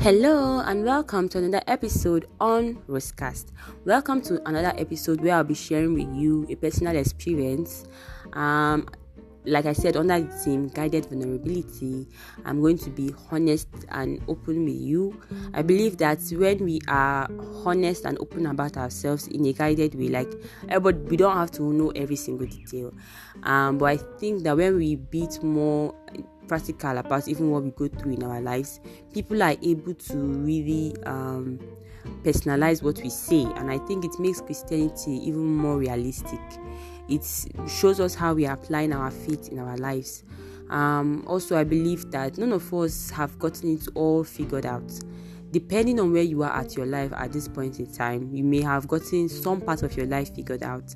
Hello and welcome to another episode on Rosecast. Welcome to another episode where I'll be sharing with you a personal experience. Um, like I said, under the theme guided vulnerability, I'm going to be honest and open with you. I believe that when we are honest and open about ourselves in a guided way, like but we don't have to know every single detail. Um, but I think that when we beat more practical about even what we go through in our lives, people are able to really um, personalize what we say, and I think it makes Christianity even more realistic it shows us how we are applying our faith in our lives. Um, also, I believe that none of us have gotten it all figured out. Depending on where you are at your life at this point in time, you may have gotten some part of your life figured out,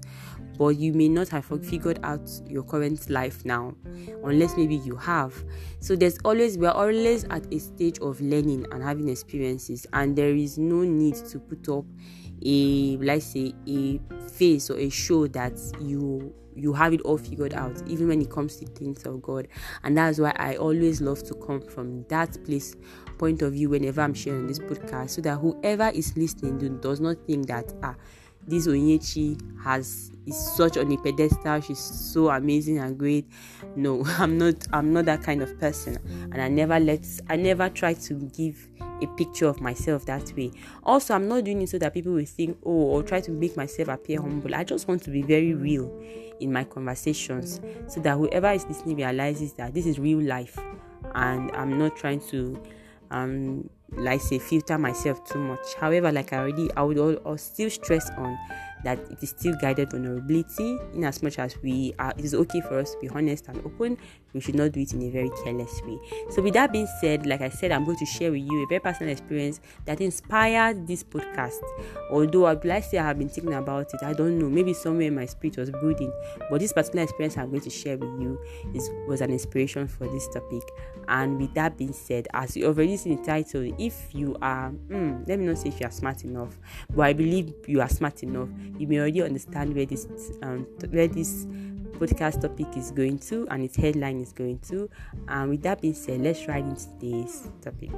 but you may not have figured out your current life now, unless maybe you have. So there's always we're always at a stage of learning and having experiences, and there is no need to put up a let's say a face or a show that you you have it all figured out even when it comes to things of god and that's why i always love to come from that place point of view whenever i'm sharing this podcast so that whoever is listening does not think that ah this Onyechi has is such on a pedestal. She's so amazing and great. No, I'm not. I'm not that kind of person, and I never let. I never try to give a picture of myself that way. Also, I'm not doing it so that people will think, oh, or try to make myself appear humble. I just want to be very real in my conversations, so that whoever is listening realizes that this is real life, and I'm not trying to um like say filter myself too much however like i already i would all, I'll still stress on that it is still guided vulnerability in as much as we are it is okay for us to be honest and open we should not do it in a very careless way. So with that being said like i said i'm going to share with you a very personal experience that inspired this podcast. Although i'd like say i have been thinking about it i don't know maybe somewhere my spirit was brooding. But this particular experience i'm going to share with you is was an inspiration for this topic. And with that being said as you already see the title if you are mm, let me not say if you are smart enough but i believe you are smart enough you may already understand where this um, where this podcast topic is going to and its headline is going to. And with that being said, let's right into today's topic.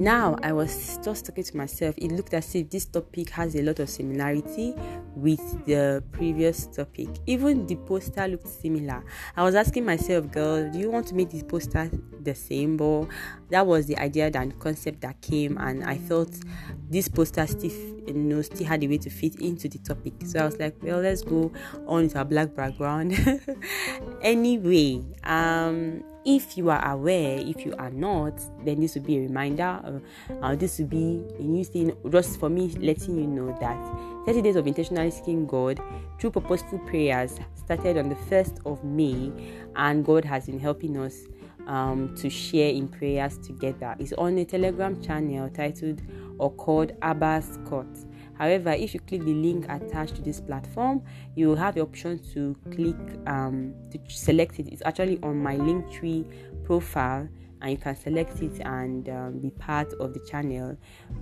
Now I was just talking to myself, it looked as if this topic has a lot of similarity with the previous topic. Even the poster looked similar. I was asking myself, girl, do you want to make this poster the same? But that was the idea and concept that came, and I felt this poster still, you know, still had a way to fit into the topic. So I was like, well, let's go on with our black background. anyway, um, if you are aware, if you are not, then this will be a reminder. Uh, uh, this will be a new thing, just for me, letting you know that 30 days of intentionally seeking God through purposeful prayers started on the 1st of May, and God has been helping us um, to share in prayers together. It's on a Telegram channel titled or called Abba's Court. However, if you click the link attached to this platform, you will have the option to click um, to select it. It's actually on my Linktree profile, and you can select it and um, be part of the channel.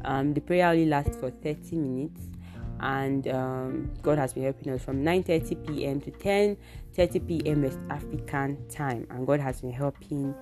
Um, the prayer only lasts for 30 minutes, and um, God has been helping us from 9:30 p.m. to 10:30 p.m. West African time, and God has been helping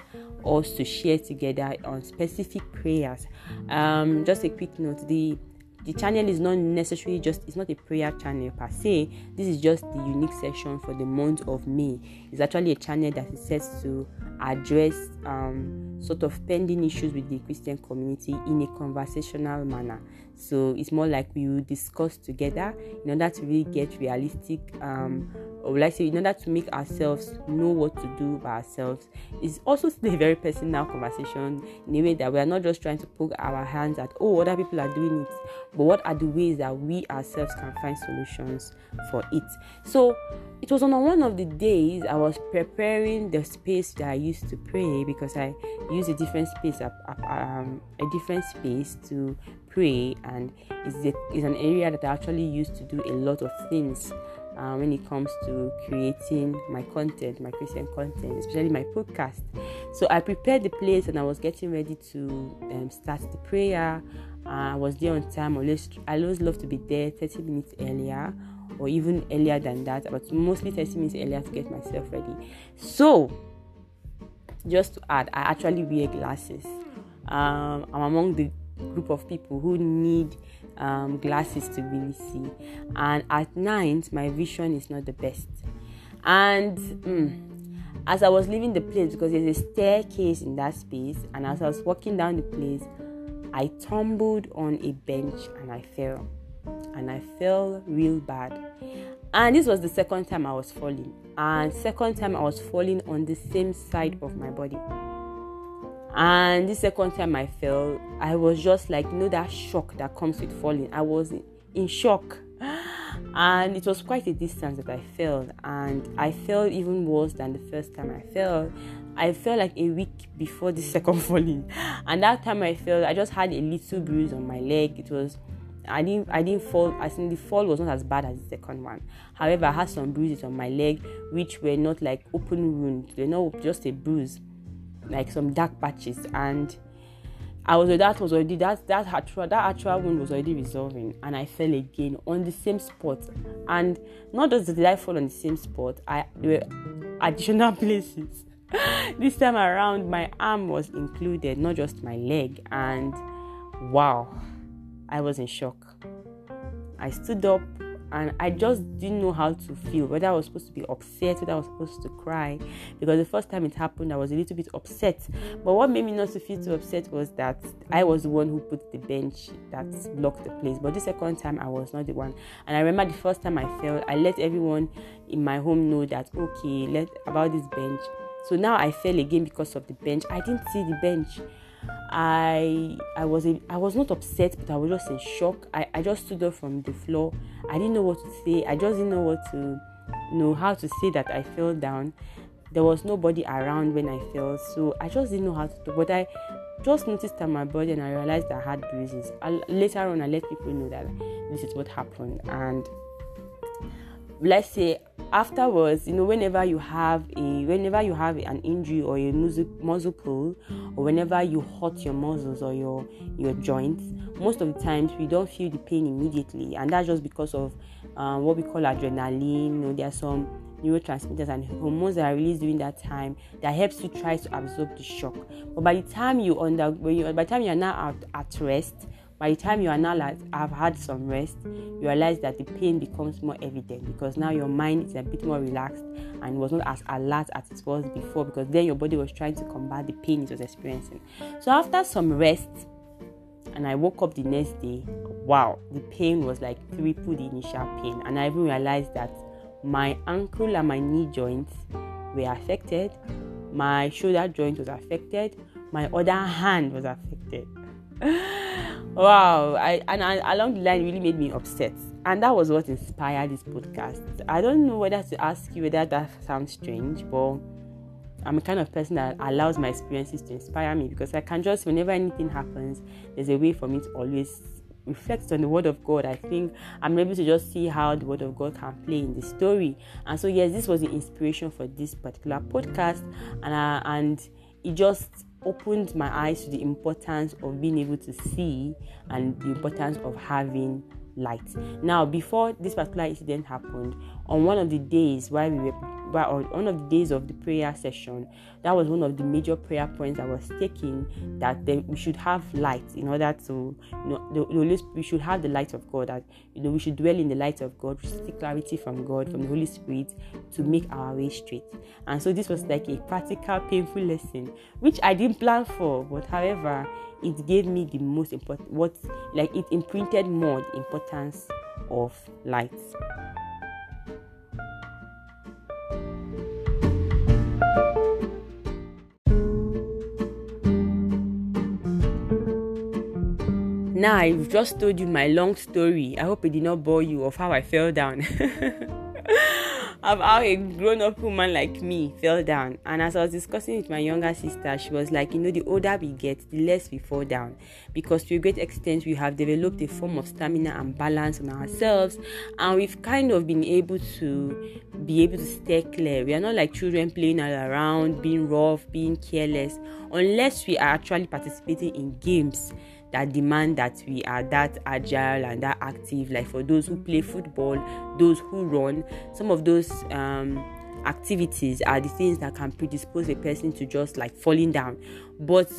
us to share together on specific prayers. Um, just a quick note: the the channel is not necessarily just it's not a prayer channel per se. This is just the unique session for the month of may. It's actually a channel that is set to address um, sort of pending issues with the christian community in a conversational manner so it's more like we will discuss together in order to really get realistic um, or like say in order to make ourselves know what to do by ourselves. It's also still a very personal conversation in a way that we are not just trying to poke our hands at oh other people are doing it but what are the ways that we ourselves can find solutions for it. So it was on one of the days i was preparing the space that i used to pray because i use a different space um, a different space to pray and it's, an area that i actually used to do a lot of things uh, when it comes to creating my content, my Christian content, especially my podcast. So I prepared the place and I was getting ready to um, start the prayer. Uh, I was there on time. Always, I always love to be there 30 minutes earlier or even earlier than that, but mostly 30 minutes earlier to get myself ready. So, just to add, I actually wear glasses. Um, I'm among the group of people who need um, glasses to really see, and at night, my vision is not the best. And mm, as I was leaving the place, because there's a staircase in that space, and as I was walking down the place, I tumbled on a bench and I fell. And I fell real bad. And this was the second time I was falling. And second time I was falling on the same side of my body. And the second time I fell, I was just like, you know, that shock that comes with falling. I was in shock. And it was quite a distance that I fell. And I fell even worse than the first time I fell. I felt like a week before the second falling, and that time I fell, I just had a little bruise on my leg. It was I didn't I didn't fall. I think the fall was not as bad as the second one. However, I had some bruises on my leg, which were not like open wounds. They're not just a bruise, like some dark patches. And I was that was already that that actual that actual wound was already resolving, and I fell again on the same spot. And not just did I fall on the same spot, I there were additional places this time around, my arm was included, not just my leg, and wow, I was in shock. I stood up and I just didn't know how to feel whether I was supposed to be upset, whether I was supposed to cry. Because the first time it happened, I was a little bit upset. But what made me not to feel too upset was that I was the one who put the bench that blocked the place. But the second time, I was not the one. And I remember the first time I fell, I let everyone in my home know that okay, let about this bench so now I fell again because of the bench. I didn't see the bench. I I was I was not upset, but I was just in shock. I, I just stood up from the floor. I didn't know what to say. I just didn't know what to know how to say that I fell down. There was nobody around when I fell, so I just didn't know how to do. But I just noticed on my body and I realized I had bruises. I, later on, I let people know that this is what happened, and let's say afterwards you know whenever you have a whenever you have an injury or a muscle, muscle pull or whenever you hurt your muscles or your your joints most of the times we don't feel the pain immediately. And that's just because of um, what we call adrenaline. You know there are some neurotransmitters and hormones that are released during that time that helps you try to absorb the shock. But by the time you under when you by the time you are now at rest by the time you are now like have had some rest, you realize that the pain becomes more evident because now your mind is a bit more relaxed and was not as alert as it was before because then your body was trying to combat the pain it was experiencing. So after some rest, and I woke up the next day, wow, the pain was like triple the initial pain, and I even realized that my ankle and my knee joints were affected, my shoulder joint was affected, my other hand was affected. wow. I, and I, along the line really made me upset. And that was what inspired this podcast. I don't know whether to ask you whether that sounds strange but i'm a kind of person that allows my experiences to inspire me because i can just whenever anything happens there's a way for me to always reflect on the word of god. I think i'm able to just see how the word of god can play in the story. And so yes this was the inspiration for this particular podcast. And uh, and it just opened my eyes to the importance of being able to see and the importance of having light. Now, before this particular incident happened, on one of the days while we were on one of the days of the prayer session, that was one of the major prayer points I was taking that we should have light in order to, you know, the, the, we should have the light of God. That you know, we should dwell in the light of God, seek clarity from God, from the Holy Spirit, to make our way straight. And so this was like a practical, painful lesson, which I didn't plan for, but however, it gave me the most important what like it imprinted more the importance of light. Now i've just told you my long story. I hope it did not bore you of how i fell down of how a grown up woman like me fell down. And as I was discussing with my younger sister, she was like, You know, the older we get, the less we fall down. Because to a great extent, we have developed a form of stamina and balance on ourselves. And we've kind of been able to be able to stay clear. We are not like children playing all around, being rough, being careless, unless we are actually participating in games that demand that we are that agile and that active. Like for those who play football, those who run, some of those um, activities are the things that can predispose a person to just like falling down. But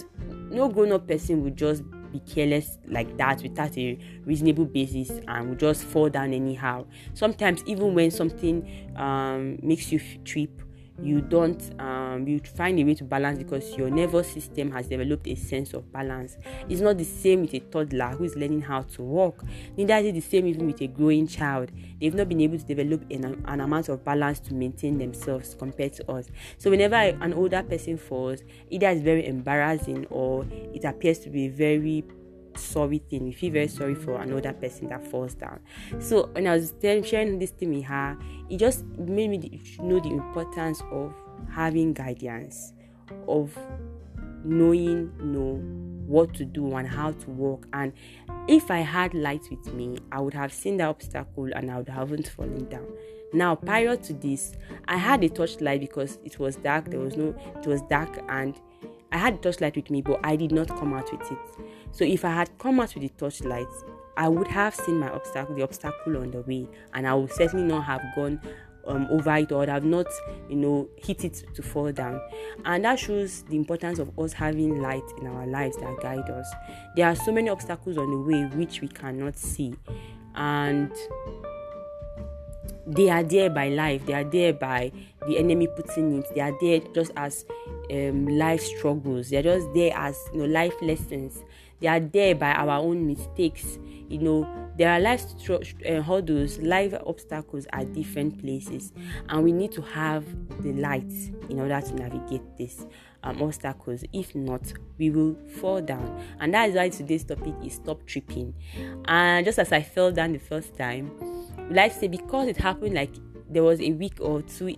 no grown up person would just be careless like that without a reasonable basis and will just fall down anyhow. Sometimes, even when something um, makes you trip you don't um, you find a way to balance because your nervous system has developed a sense of balance. It's not the same with a toddler who is learning how to walk. Neither is it the same even with a growing child. They've not been able to develop an, an amount of balance to maintain themselves compared to us. So whenever an older person falls either it's very embarrassing or it appears to be very sorry thing. We feel very sorry for another person that falls down. So when I was sharing this thing with her, it just made me know the importance of having guidance, of knowing know what to do and how to walk. And if I had light with me, I would have seen the obstacle and I would haven't fallen down. Now, prior to this, I had a torchlight because it was dark. There was no, it was dark, and I had torchlight with me, but I did not come out with it. So if I had come out with the torchlight, I would have seen my obstacle, the obstacle on the way, and I would certainly not have gone um, over it or have not, you know, hit it to fall down. And that shows the importance of us having light in our lives that guide us. There are so many obstacles on the way which we cannot see, and they are there by life. They are there by the enemy putting it. They are there just as um, life struggles. They are just there as you know life lessons. They are there by our own mistakes. You know there are life uh, hurdles life obstacles at different places. And we need to have the light in order to navigate this um, obstacles. If not we will fall down. And that is why today's topic is stop tripping. And just as i fell down the first time like say because it happened like there was a week or two,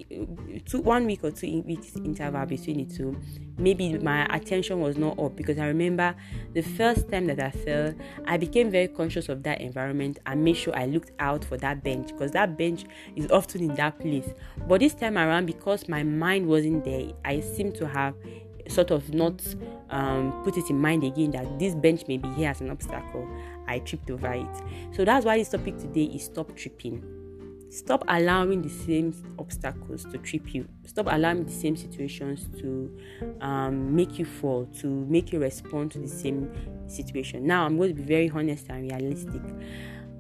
two one week or two weeks interval between the two, maybe my attention was not up because I remember the first time that I fell, I became very conscious of that environment and made sure I looked out for that bench because that bench is often in that place. But this time around, because my mind wasn't there, I seemed to have sort of not um, put it in mind again that this bench may be here as an obstacle. I tripped over it. So that's why this topic today is stop tripping Stop allowing the same obstacles to trip you. Stop allowing the same situations to um, make you fall, to make you respond to the same situation. Now, I'm going to be very honest and realistic.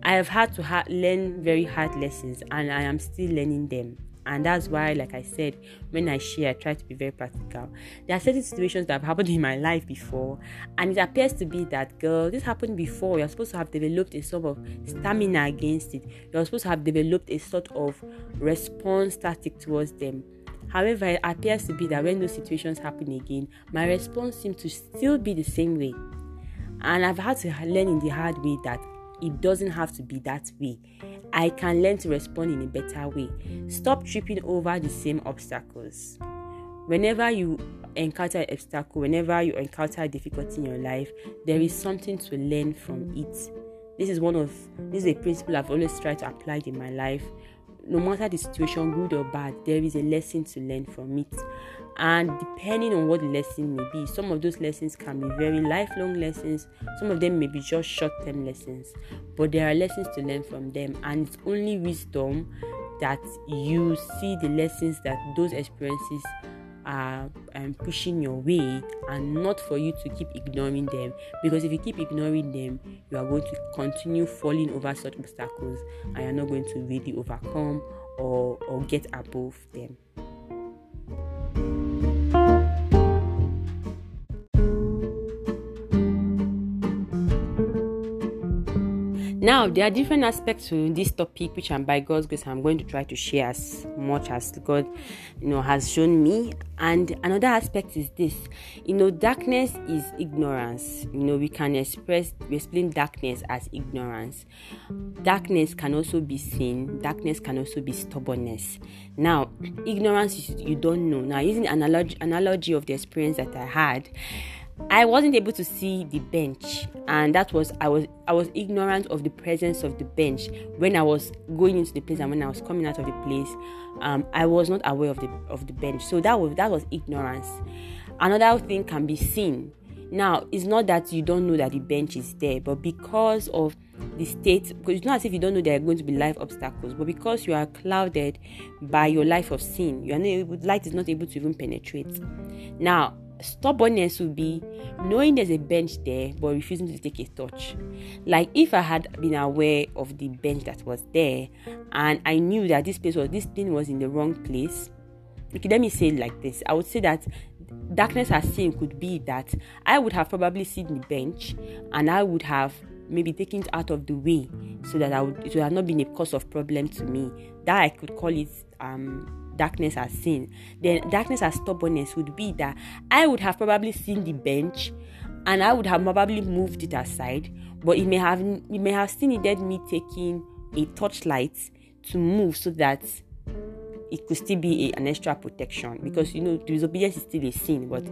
I have had to ha- learn very hard lessons and I am still learning them and that's why like i said when i share i try to be very practical there are certain situations that have happened in my life before and it appears to be that girl this happened before you're supposed to have developed a sort of stamina against it you're supposed to have developed a sort of response tactic towards them However, it appears to be that when those situations happen again, my response seems to still be the same way. And I've had to learn in the hard way that it doesn't have to be that way. I can learn to respond in a better way. Stop tripping over the same obstacles. Whenever you encounter an obstacle, whenever you encounter a difficulty in your life, there is something to learn from it. This is one of this is a principle I've always tried to apply in my life. No matter the situation, good or bad, there is a lesson to learn from it. And depending on what the lesson may be some of those lessons can be very lifelong lessons. Some of them may be just short-term lessons. But there are lessons to learn from them. And it's only wisdom that you see the lessons that those experiences are um, pushing your way and not for you to keep ignoring them. Because if you keep ignoring them you are going to continue falling over such obstacles and you're not going to really overcome or, or get above them Now, there are different aspects to this topic, which I'm by God's grace, I'm going to try to share as much as God, you know, has shown me. And another aspect is this, you know, darkness is ignorance. You know, we can express, we explain darkness as ignorance. Darkness can also be sin. Darkness can also be stubbornness. Now, ignorance is you don't know. Now, using analogy analogy of the experience that I had I wasn't able to see the bench, and that was I was I was ignorant of the presence of the bench when I was going into the place and when I was coming out of the place. Um, I was not aware of the of the bench, so that was that was ignorance. Another thing can be seen. Now, it's not that you don't know that the bench is there, but because of the state, because it's not as if you don't know there are going to be life obstacles, but because you are clouded by your life of sin, you are not able, light is not able to even penetrate. Now, stubbornness would be knowing there's a bench there but refusing to take a touch. Like if I had been aware of the bench that was there and I knew that this place was this thing was in the wrong place. Okay, let me say it like this. I would say that darkness as sin could be that I would have probably seen the bench and I would have maybe taken it out of the way so that I would it would have not been a cause of problem to me. That I could call it um darkness as sin, then darkness as stubbornness would be that I would have probably seen the bench and I would have probably moved it aside, but it may have it may have still needed me taking a torchlight to move so that it could still be a, an extra protection because you know disobedience is still a sin, but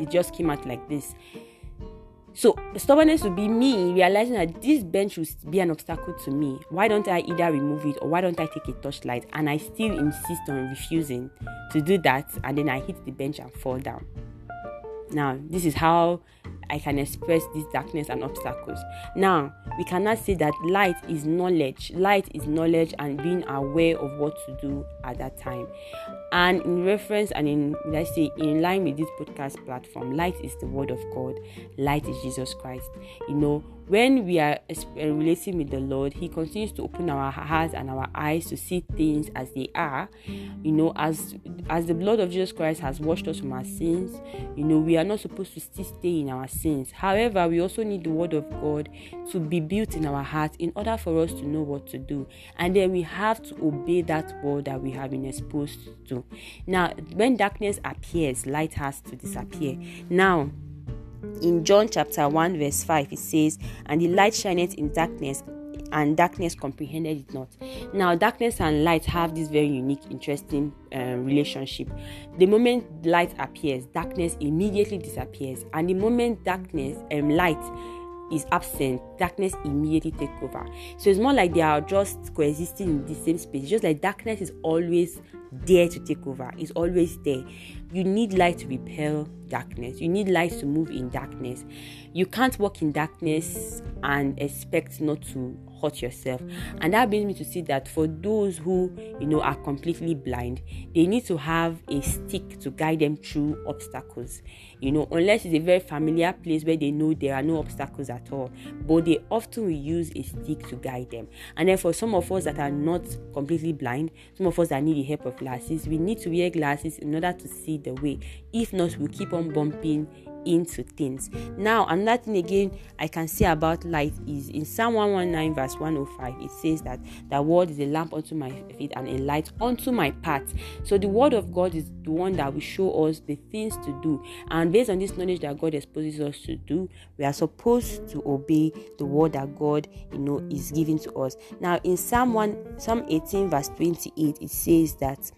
it just came out like this. So stubbornness would be me realizing that this bench would be an obstacle to me. Why don't I either remove it or why don't I take a torchlight? And I still insist on refusing to do that, and then I hit the bench and fall down. Now, this is how I can express this darkness and obstacles. Now, we cannot say that light is knowledge. Light is knowledge and being aware of what to do at that time. And in reference and in let's say in line with this podcast platform, light is the word of God. Light is Jesus Christ. You know, when we are uh, relating with the Lord, He continues to open our hearts and our eyes to see things as they are. You know, as as the blood of Jesus Christ has washed us from our sins, you know, we are not supposed to still stay in our sins. However, we also need the word of God to be built in our hearts in order for us to know what to do. And then we have to obey that word that we have been exposed to. Now, when darkness appears, light has to disappear. Now, in John chapter 1, verse 5, it says, And the light shineth in darkness, and darkness comprehended it not. Now, darkness and light have this very unique, interesting um, relationship. The moment light appears, darkness immediately disappears, and the moment darkness and um, light is absent, darkness immediately take over. So it's more like they are just coexisting in the same space. Just like darkness is always there to take over, it's always there. You need light to repel darkness. You need light to move in darkness. You can't walk in darkness and expect not to hurt yourself. And that brings me to see that for those who, you know, are completely blind, they need to have a stick to guide them through obstacles. You know, unless it's a very familiar place where they know there are no obstacles at all. But they often use a stick to guide them. And then for some of us that are not completely blind, some of us that need the help of glasses, we need to wear glasses in order to see the way. If not, we'll keep on bumping into things. Now, another thing again I can say about light is in Psalm 119, verse 105, it says that the word is a lamp unto my feet and a light unto my path. So, the word of God is the one that will show us the things to do, and based on this knowledge that God exposes us to do, we are supposed to obey the word that God, you know, is giving to us. Now, in Psalm 1, Psalm 18, verse 28, it says that.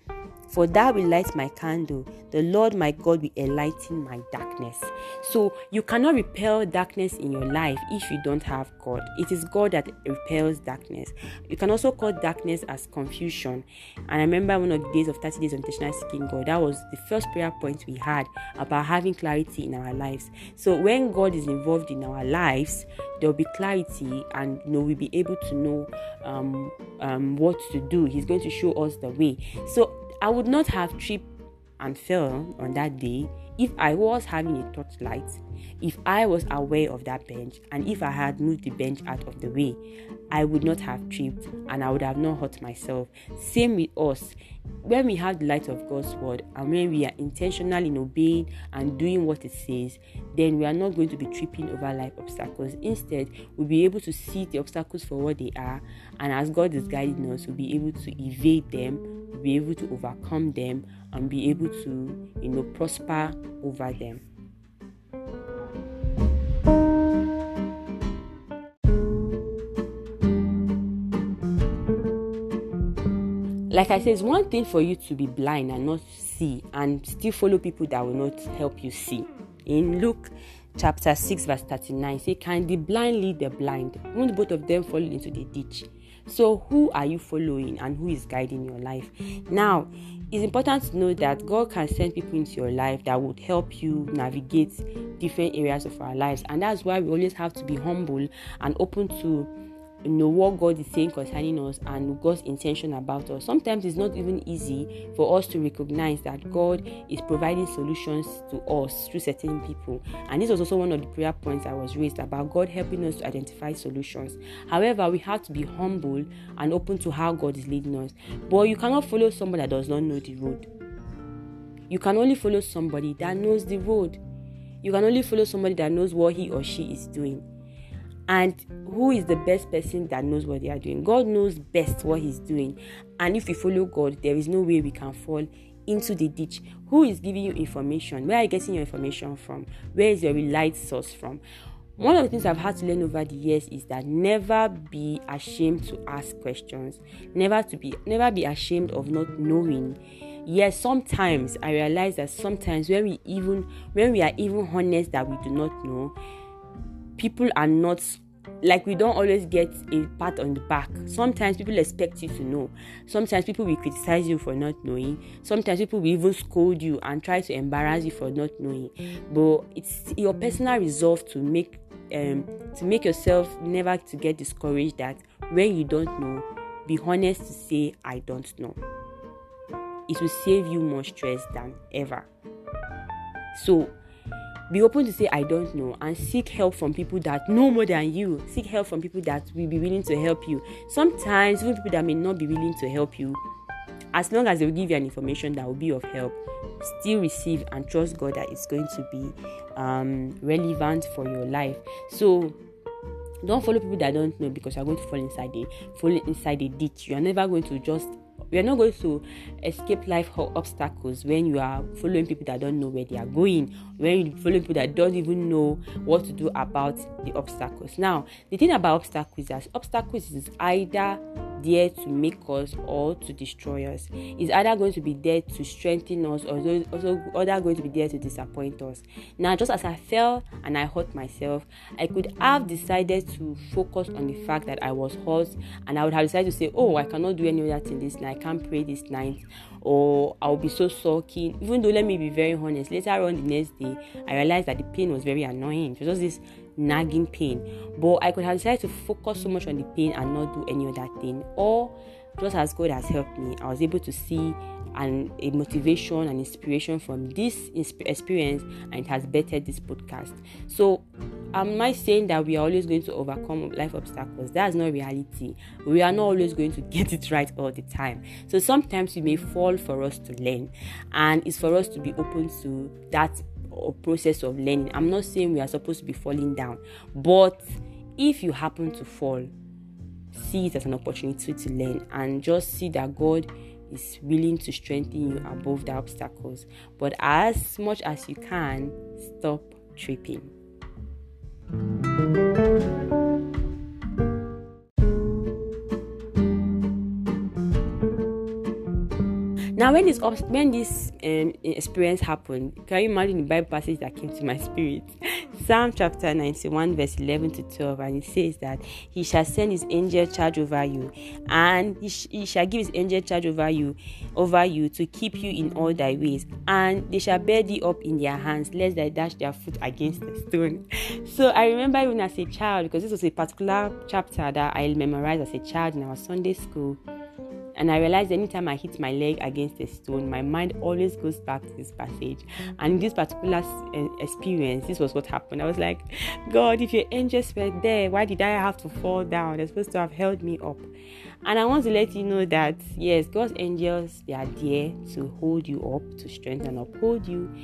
For thou will light my candle, the Lord my God will enlighten my darkness. So you cannot repel darkness in your life if you don't have God. It is God that repels darkness. You can also call darkness as confusion. And I remember one of the days of 30 days on intentional seeking God, that was the first prayer point we had about having clarity in our lives. So when God is involved in our lives, there will be clarity and you know we'll be able to know um, um, what to do. He's going to show us the way. So I would not have tripped and fell on that day if I was having a torchlight, if I was aware of that bench, and if I had moved the bench out of the way, I would not have tripped and I would have not hurt myself. Same with us. When we have the light of God's word and when we are intentional in obeying and doing what it says, then we are not going to be tripping over life obstacles. Instead, we'll be able to see the obstacles for what they are, and as God is guiding us, we'll be able to evade them, be able to overcome them, and be able to, you know, prosper over them. Like I said, it's one thing for you to be blind and not see and still follow people that will not help you see. In Luke chapter 6, verse 39 say, Can the blind lead the blind? Won't both of them fall into the ditch? So, who are you following and who is guiding your life? Now, it's important to know that God can send people into your life that would help you navigate different areas of our lives, and that's why we always have to be humble and open to know what God is saying concerning us and God's intention about us. Sometimes it's not even easy for us to recognize that God is providing solutions to us through certain people. And this was also one of the prayer points I was raised about God helping us to identify solutions. However, we have to be humble and open to how God is leading us. But you cannot follow somebody that does not know the road. You can only follow somebody that knows the road. You can only follow somebody that knows what he or she is doing. And who is the best person that knows what they are doing? God knows best what He's doing. And if we follow God, there is no way we can fall into the ditch. Who is giving you information? Where are you getting your information from? Where is your relied source from? One of the things I've had to learn over the years is that never be ashamed to ask questions. Never to be never be ashamed of not knowing. Yes, sometimes I realize that sometimes when we even when we are even honest that we do not know, people are not like we don't always get a pat on the back. Sometimes people expect you to know. Sometimes people will criticize you for not knowing. Sometimes people will even scold you and try to embarrass you for not knowing. But it's your personal resolve to make um to make yourself never to get discouraged that when you don't know, be honest to say I don't know. It will save you more stress than ever. So be open to say i don't know and seek help from people that know more than you. Seek help from people that will be willing to help you. Sometimes even people that may not be willing to help you as long as they will give you an information that will be of help still receive and trust god that it's going to be um, relevant for your life. So don't follow people that don't know because you're going to fall inside a fall inside a ditch. You are never going to just we are not going to escape life or obstacles when you are following people that don't know where they are going, when you follow people that don't even know what to do about the obstacles. Now, the thing about obstacles is that obstacles is either there to make us or to destroy us. Is either going to be there to strengthen us or also other going to be there to disappoint us. Now, just as I fell and I hurt myself, I could have decided to focus on the fact that I was hurt and I would have decided to say, Oh, I cannot do any other thing this night, I can't pray this night, or I'll be so sulky. Even though, let me be very honest, later on the next day, I realized that the pain was very annoying. It was just this nagging pain. But I could have decided to focus so much on the pain and not do any other thing. Or just as God has helped me, I was able to see and a motivation and inspiration from this experience and it has bettered this podcast so am i saying that we are always going to overcome life obstacles that's not reality we are not always going to get it right all the time so sometimes we may fall for us to learn and it's for us to be open to that or process of learning. I'm not saying we are supposed to be falling down, but if you happen to fall, see it as an opportunity to learn and just see that God is willing to strengthen you above the obstacles. But as much as you can, stop tripping. Now, when this when this um, experience happened, can you imagine the Bible passage that came to my spirit? Psalm chapter 91, verse 11 to 12, and it says that He shall send His angel charge over you, and he, sh- he shall give His angel charge over you, over you to keep you in all thy ways, and they shall bear thee up in their hands, lest they dash their foot against the stone. So I remember even as a child, because this was a particular chapter that I memorized as a child in our Sunday school and I realized anytime I hit my leg against a stone, my mind always goes back to this passage. And in this particular eh, experience, this was what happened. I was like, God, if your angels were there, why did I have to fall down? They're supposed to have held me up. And I want to let you know that yes, God's angels they are there to hold you up, to strengthen and uphold you.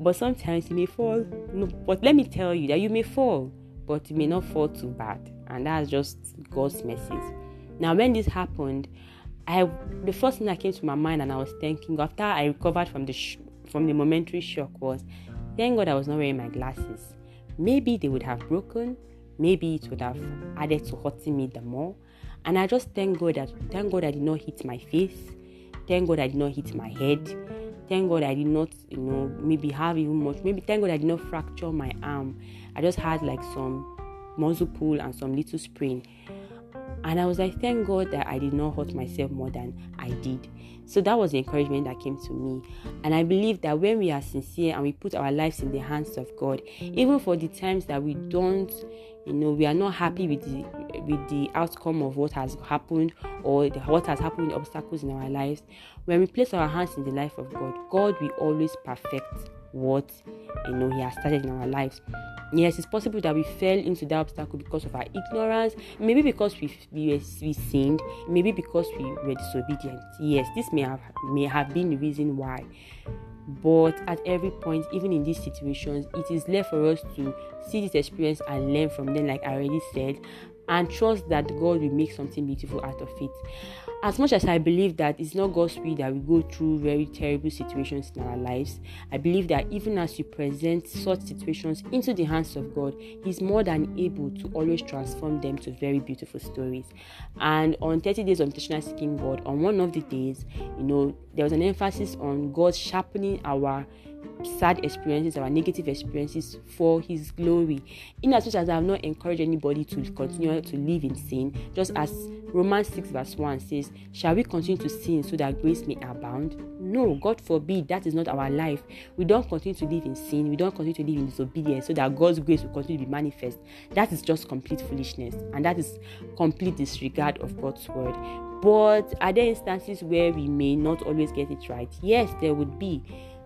But sometimes you may fall. No, but let me tell you that you may fall, but you may not fall too bad. And that's just God's message. Now, when this happened, I the first thing that came to my mind and I was thinking after I recovered from the sh- from the momentary shock was thank God I was not wearing my glasses. Maybe they would have broken, maybe it would have added to hurting me the more. And I just thank God that thank God I did not hit my face. Thank God I did not hit my head. Thank God I did not, you know, maybe have even much. Maybe thank God I did not fracture my arm. I just had like some muscle pull and some little sprain. And I was like, thank God that I did not hurt myself more than I did. So that was the encouragement that came to me. And I believe that when we are sincere and we put our lives in the hands of God, even for the times that we don't, you know, we are not happy with the with the outcome of what has happened or the, what has happened, obstacles in our lives, when we place our hands in the life of God, God will always perfect what you know He has started in our lives. Yes, it's possible that we fell into that obstacle because of our ignorance, maybe because we we, we sinned, maybe because we were disobedient. Yes, this may have may have been the reason why. But at every point, even in these situations, it is left for us to see this experience and learn from them, like I already said, and trust that God will make something beautiful out of it. As much as I believe that it's not God's will that we go through very terrible situations in our lives, I believe that even as you present such situations into the hands of God, He's more than able to always transform them to very beautiful stories. And on 30 Days of Intentional Seeking God, on one of the days, you know, there was an emphasis on God sharpening our sad experiences, our negative experiences for His glory. In as much as I have not encouraged anybody to continue to live in sin, just as Romans 6 verse 1 says, Shall we continue to sin so that grace may abound? No, God forbid, that is not our life. We don't continue to live in sin, we don't continue to live in disobedience so that God's grace will continue to be manifest. That is just complete foolishness and that is complete disregard of God's word. But are there instances where we may not always get it right? Yes, there would be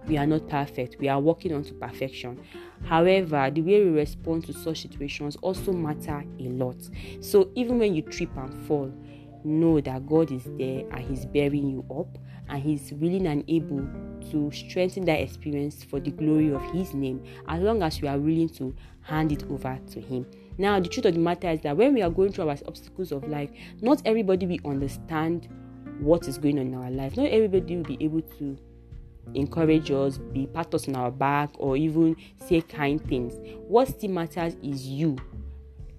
we are not perfect. We are working on to perfection. However, the way we respond to such situations also matter a lot. So even when you trip and fall, know that God is there and He's bearing you up and He's willing and able to strengthen that experience for the glory of His name as long as we are willing to hand it over to Him. Now, the truth of the matter is that when we are going through our obstacles of life, not everybody will understand what is going on in our life. Not everybody will be able to encourage us, be pat us on our back, or even say kind things. What still matters is you.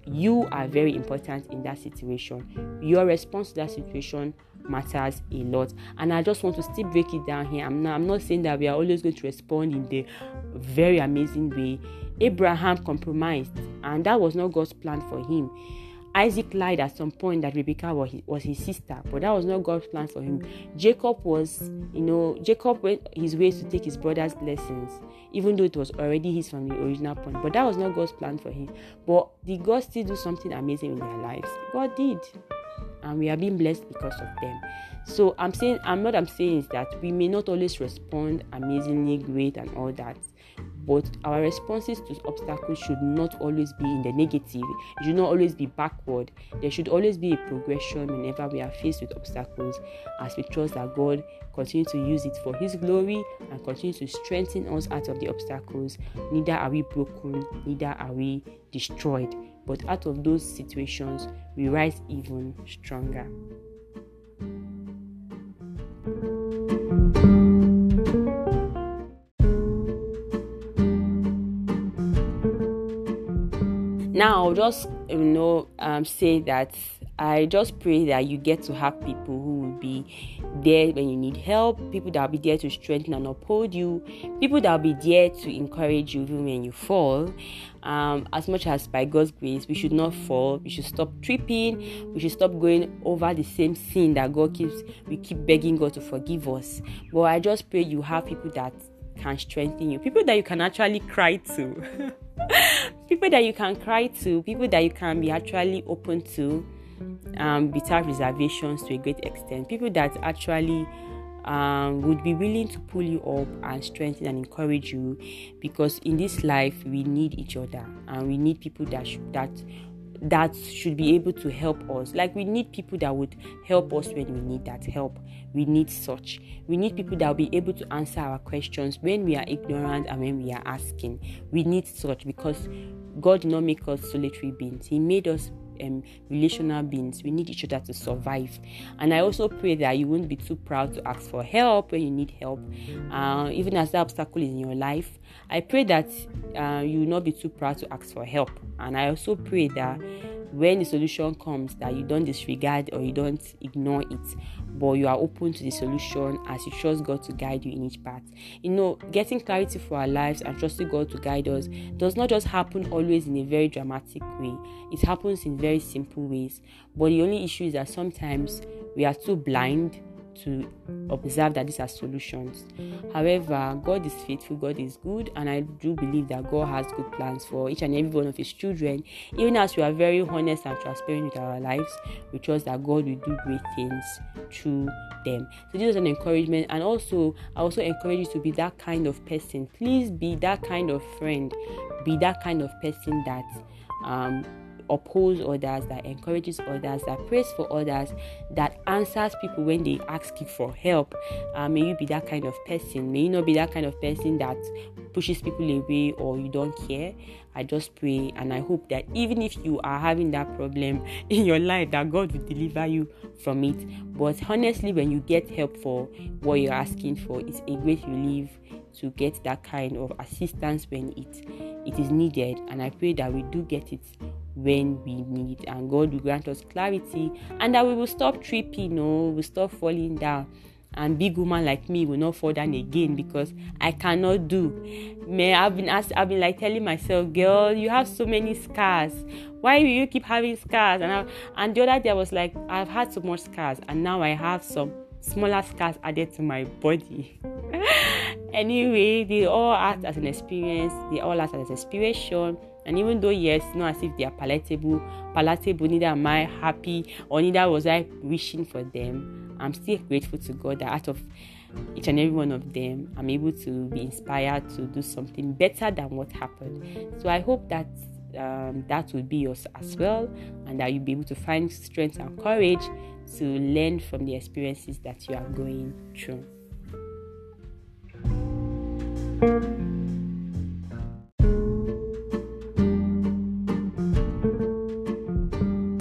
You are very important in that situation. Your response to that situation matters a lot. And I just want to still break it down here. I'm not, I'm not saying that we are always going to respond in the very amazing way. Abraham compromised, and that was not God's plan for him. Isaac lied at some point that Rebecca was his, sister, but that was not God's plan for him. Jacob was, you know, Jacob went his ways to take his brother's blessings, even though it was already his from the original point. But that was not God's plan for him. But did God still do something amazing in their lives? God did. And we are being blessed because of them. So I'm saying, I'm what I'm saying is that we may not always respond amazingly great and all that but our responses to obstacles should not always be in the negative. It should not always be backward. There should always be a progression whenever we are faced with obstacles as we trust that god continue to use it for his glory and continue to strengthen us out of the obstacles. Neither are we broken neither are we destroyed. But out of those situations we rise even stronger now I'll just you know um, say that I just pray that you get to have people who will be there when you need help, people that will be there to strengthen and uphold you, people that will be there to encourage you even when you fall. Um, as much as by God's grace, we should not fall. We should stop tripping. We should stop going over the same sin that God keeps. We keep begging God to forgive us. But I just pray you have people that can strengthen you, people that you can actually cry to. people that you can cry to, people that you can be actually open to um, without reservations to a great extent, people that actually um, would be willing to pull you up and strengthen and encourage you because in this life we need each other and we need people that sh- that that should be able to help us. Like we need people that would help us when we need that help. We need such. We need people that will be able to answer our questions when we are ignorant and when we are asking. We need such because God did not make us solitary beings. He made us um, relational beings. We need each other to survive. And I also pray that you won't be too proud to ask for help when you need help, uh, even as the obstacle is in your life. I pray that uh, you will not be too proud to ask for help. And I also pray that when the solution comes that you don't disregard or you don't ignore it but you are open to the solution as you trust god to guide you in each path. You know getting clarity for our lives and trusting god to guide us does not just happen always in a very dramatic way. It happens in very simple ways. But the only issue is that sometimes we are too blind to observe that these are solutions. However, God is faithful, God is good, and I do believe that God has good plans for each and every one of His children. Even as we are very honest and transparent with our lives, we trust that God will do great things through them. So this is an encouragement, and also I also encourage you to be that kind of person. Please be that kind of friend, be that kind of person that um oppose others, that encourages others, that prays for others, that answers people when they ask you for help. Uh, may you be that kind of person. May you not be that kind of person that pushes people away or you don't care. I just pray and I hope that even if you are having that problem in your life, that God will deliver you from it. But honestly, when you get help for what you're asking for, it's a great relief to get that kind of assistance when it it is needed. And I pray that we do get it when we need and God will grant us clarity and that we will stop tripping, no, we'll stop falling down. And big woman like me will not fall down again because I cannot do. May I've been asked, I've been like telling myself, girl, you have so many scars. Why will you keep having scars? And I, and the other day I was like, I've had so much scars, and now I have some smaller scars added to my body. anyway, they all act as an experience. They all act as inspiration and even though, yes, not as if they are palatable, palatable, neither am I happy or neither was I wishing for them, I'm still grateful to God that out of each and every one of them, I'm able to be inspired to do something better than what happened. So I hope that um, that will be yours as well, and that you'll be able to find strength and courage to learn from the experiences that you are going through.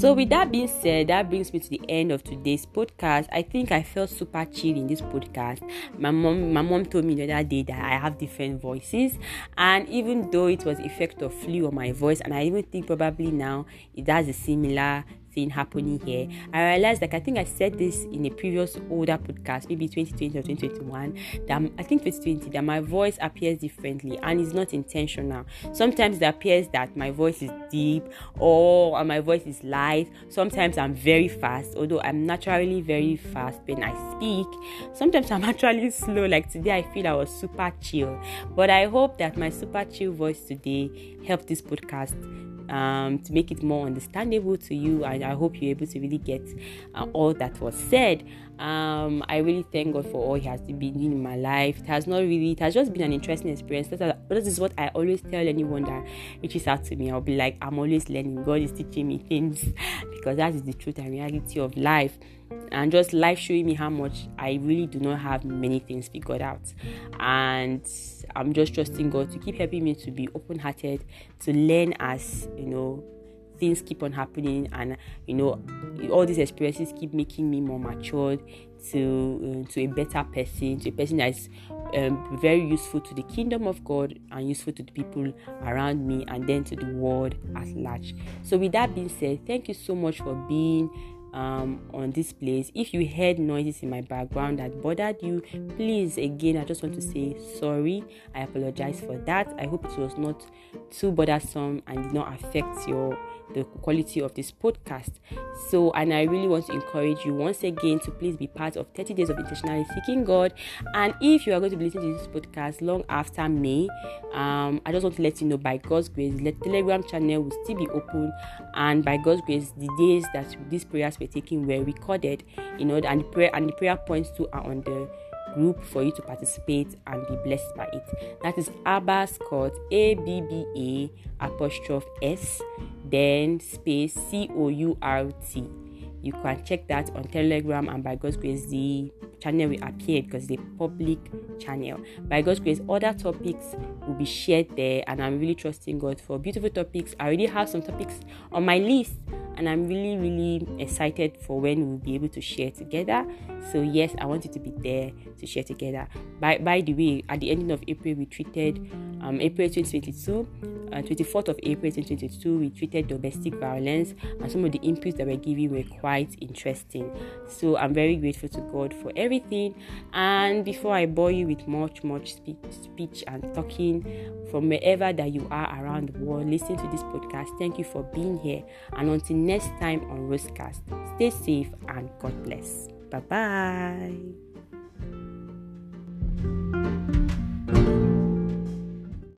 So, with that being said, that brings me to the end of today's podcast. I think I felt super chill in this podcast. My mom, my mom told me the other day that I have different voices, and even though it was effect of flu on my voice, and I even think probably now it has a similar thing happening here. I realized, like I think I said this in a previous older podcast, maybe 2020 or 2021, that I think 2020 that my voice appears differently and it's not intentional. Sometimes it appears that my voice is deep or my voice is light. Sometimes I'm very fast, although I'm naturally very fast when I speak. Sometimes I'm actually slow. Like today, I feel I was super chill. But I hope that my super chill voice today helped this podcast um, to make it more understandable to you. And I hope you're able to really get uh, all that was said. Um, I really thank God for all He has been doing in my life. It has not really, it has just been an interesting experience. That, that is what I always tell anyone that reaches out to me. I'll be like, I'm always learning. God is teaching me things because that is the truth and reality of life and just life showing me how much I really do not have many things figured out. And I'm just trusting God to keep helping me to be open hearted, to learn as you know things keep on happening and you know all these experiences keep making me more matured to uh, to a better person to a person that is um, very useful to the kingdom of god and useful to the people around me and then to the world at large so with that being said thank you so much for being um, on this place. If you heard noises in my background that bothered you, please again, I just want to say sorry. I apologize for that. I hope it was not too bothersome and did not affect your the quality of this podcast. So, and I really want to encourage you once again to please be part of 30 Days of Intentionally Seeking God. And if you are going to be listening to this podcast long after May, um, I just want to let you know by God's grace, the Telegram channel will still be open. And by God's grace, the days that these prayers were taken were recorded, you know, and the prayer and the prayer points too are on the group for you to participate and be blessed by it. That is Abba's Court, A B B A apostrophe S, then space C O U R T. You can check that on Telegram, and by God's grace, the channel will appear because it's a public channel. By God's grace, other topics will be shared there, and I'm really trusting God for beautiful topics. I already have some topics on my list, and I'm really, really excited for when we'll be able to share together. So yes, I want you to be there to share together. By by the way, at the ending of April, we treated um, April 2022, uh, 24th of April 2022, we treated domestic violence, and some of the inputs that were given were quite interesting. So I'm very grateful to God for everything. And before I bore you with much much speech, speech and talking from wherever that you are around the world, listen to this podcast. Thank you for being here. And until next time on Rosecast, stay safe and God bless. Bye bye.